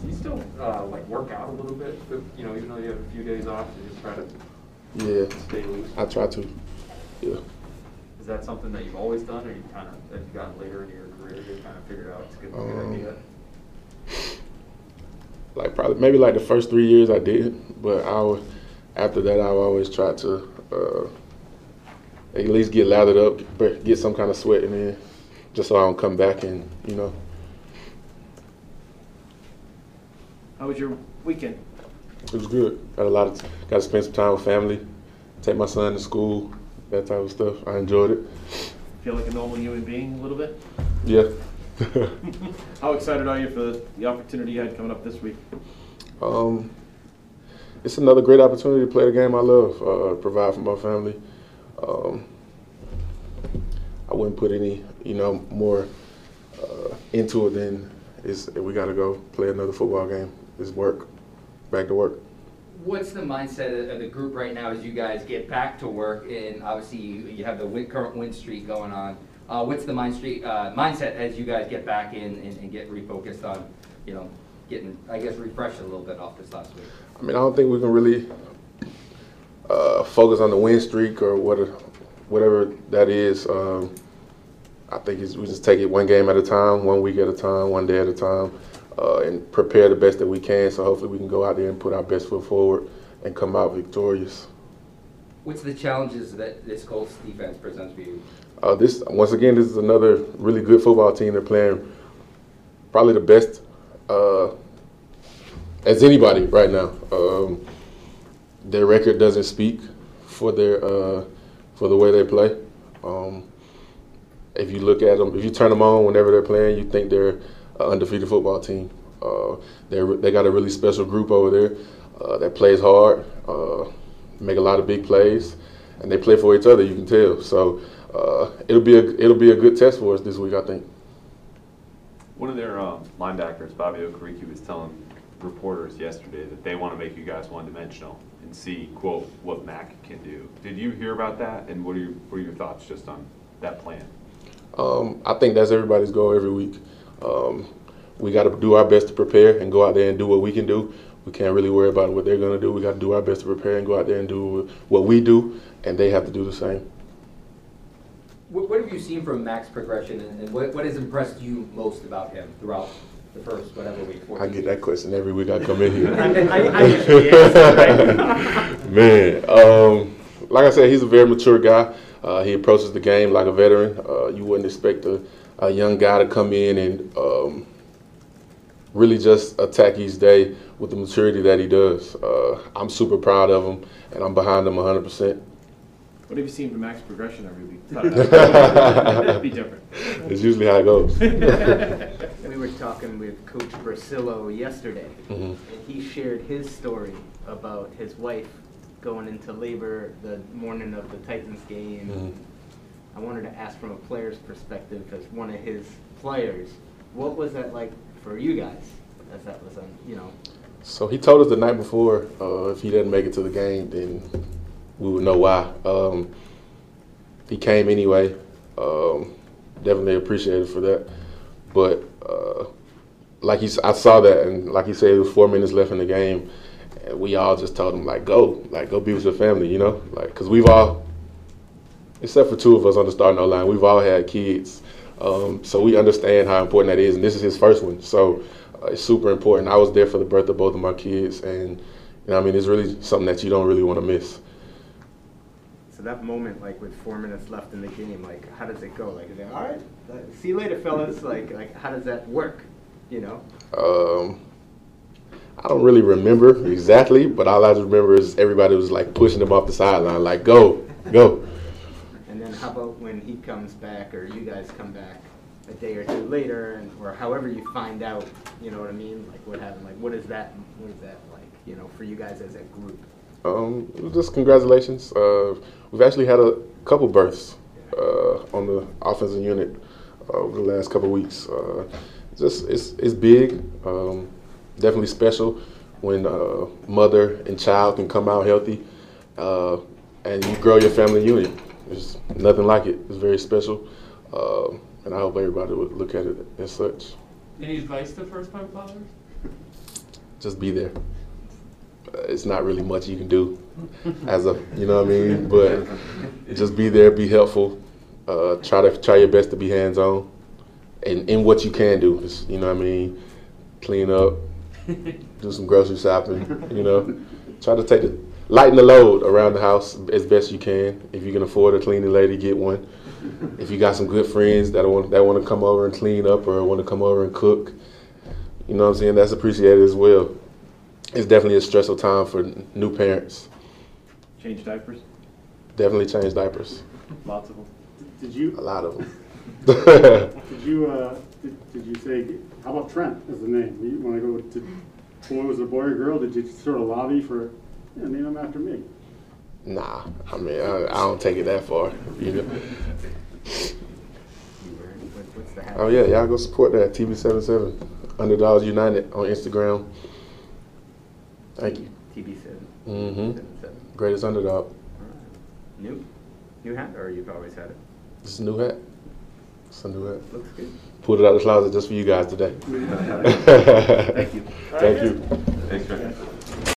Do you still, uh, like, work out a little bit, but, you know, even though you have a few days off, you just try to Yeah, stay loose? I try to. Yeah. Is that something that you've always done, or you kind of, have you gotten later in your career, you kind of figured out it's a good, good Um, idea? Like probably maybe like the first three years I did, but I would, after that I always try to uh, at least get lathered up, get some kind of sweat in there, just so I don't come back and you know. How was your weekend? It was good. Got a lot of got to spend some time with family, take my son to school, that type of stuff. I enjoyed it. Feel like a normal human being a little bit? Yeah. How excited are you for the opportunity you had coming up this week? Um, it's another great opportunity to play the game I love, uh, provide for my family. Um, I wouldn't put any, you know, more uh, into it than is we got to go play another football game. It's work, back to work. What's the mindset of- of the group right now as you guys get back to work? And obviously, you, you have the win, current win streak going on. Uh, what's the mind streak, uh, mindset as you guys get back in and, and get refocused on, you know, getting, I guess, refreshed a little bit off this last week? I mean, I don't think we can really uh, focus on the win streak or what, whatever that is. Um, I think it's, we just take it one game at a time, one week at a time, one day at a time, uh, and prepare the best that we can. So hopefully we can go out there and put our best foot forward and come out victorious. What's the challenges that this Colts defense presents for you? Uh, this once again, this is another really good football team. They're playing probably the best uh, as anybody right now. Um, their record doesn't speak for their uh, for the way they play. Um, if you look at them, if you turn them on whenever they're playing, you think they're undefeated football team. Uh, they they got a really special group over there uh, that plays hard, uh, make a lot of big plays, and they play for each other. You can tell. So uh, it'll be a it'll be a good test for us this week, I think. One of their um, linebackers, Bobby Okereke, was telling reporters yesterday that they want to make you guys one-dimensional and see, quote, what Mac can do. Did you hear about that, and what are your, what are your thoughts just on that plan? Um, I think that's everybody's goal every week. Um, we got to do our best to prepare and go out there and do what we can do. We can't really worry about what they're going to do. We got to do our best to prepare and go out there and do what we do, and they have to do the same. What, what have you seen from Mac's progression, and, what, what has impressed you most about him throughout the first whatever week? I get that question every week I come in here. I, I answer, Man, um, like I said, he's a very mature guy. Uh, he approaches the game like a veteran. Uh, you wouldn't expect a, a young guy to come in and um, really just attack each day with the maturity that he does. Uh, I'm super proud of him, and I'm behind him 100%. What have you seen from Mac's progression every week? That'd be different. It's usually how it goes. We were talking with Coach Bricillo yesterday, Mhm. and he shared his story about his wife going into labor the morning of the Titans game. Mhm. I wanted to ask from a player's perspective, as one of his players, what was that like for you guys? As that was on, you know, So he told us the night before uh, if he didn't make it to the game, then we would know why. Um, he came anyway. Um, definitely appreciated for that. But uh, like he, I saw that, and like he said, it was four minutes left in the game, and we all just told him like, go, like go be with your family, you know, like because we've all, except for two of us on the starting line, we've all had kids, um, so we understand how important that is, and this is his first one, so uh, it's super important. I was there for the birth of both of my kids, and you know, I mean, it's really something that you don't really want to miss. so that moment, like with four minutes left in the game, like how does it go? Like, is it all right? See you later, fellas. Like, like how does that work? You know. Um, I don't really remember exactly, but all I just remember is everybody was like pushing him off the sideline, like go, go. How about when he comes back or you guys come back a day or two later and or however you find out, you know what I mean? Like what happened? Like what is that what is that like, you know, for you guys as a group? Um, just congratulations. Uh, we've actually had a couple births uh, on the offensive unit uh, over the last couple weeks. Uh, just it's it's big, um, definitely special when uh, mother and child can come out healthy, uh, and you grow your family unit. There's nothing like it. It's very special, uh, and I hope everybody would look at it as such. Any advice to first time fathers? just be there. Uh, it's not really much you can do as a, you know what I mean? But just be there, be helpful. Uh, try to try your best to be hands on, and in what you can do. Just, you know what I mean? Clean up, do some grocery shopping. You know, try to take the lighten the load around the house as best you can. If you can afford a cleaning lady, get one. If you got some good friends that want that want to come over and clean up or want to come over and cook, you know what I'm saying? That's appreciated as well. It's definitely a stressful time for new parents. Change diapers, Definitely change diapers. lots of them. Did you? A lot of them. did you, uh, did, did you say, how about Trent as the name? You wanna go to, boy was a boy or girl, did you sort of lobby for, yeah, name him after me? nah, I mean, I, I don't take it that far. You know? You were- what- What's the Oh yeah, y'all go support that TB77 Underdogs United on Instagram. Thank you. TB seven. Mhm. Seven, seven. Greatest underdog. All right. New, new hat, or you've always had it? This is a new hat. It's a new hat. Looks good. Pulled it out of the closet just for you guys today. Thank you. Thank you. Thanks, Trent.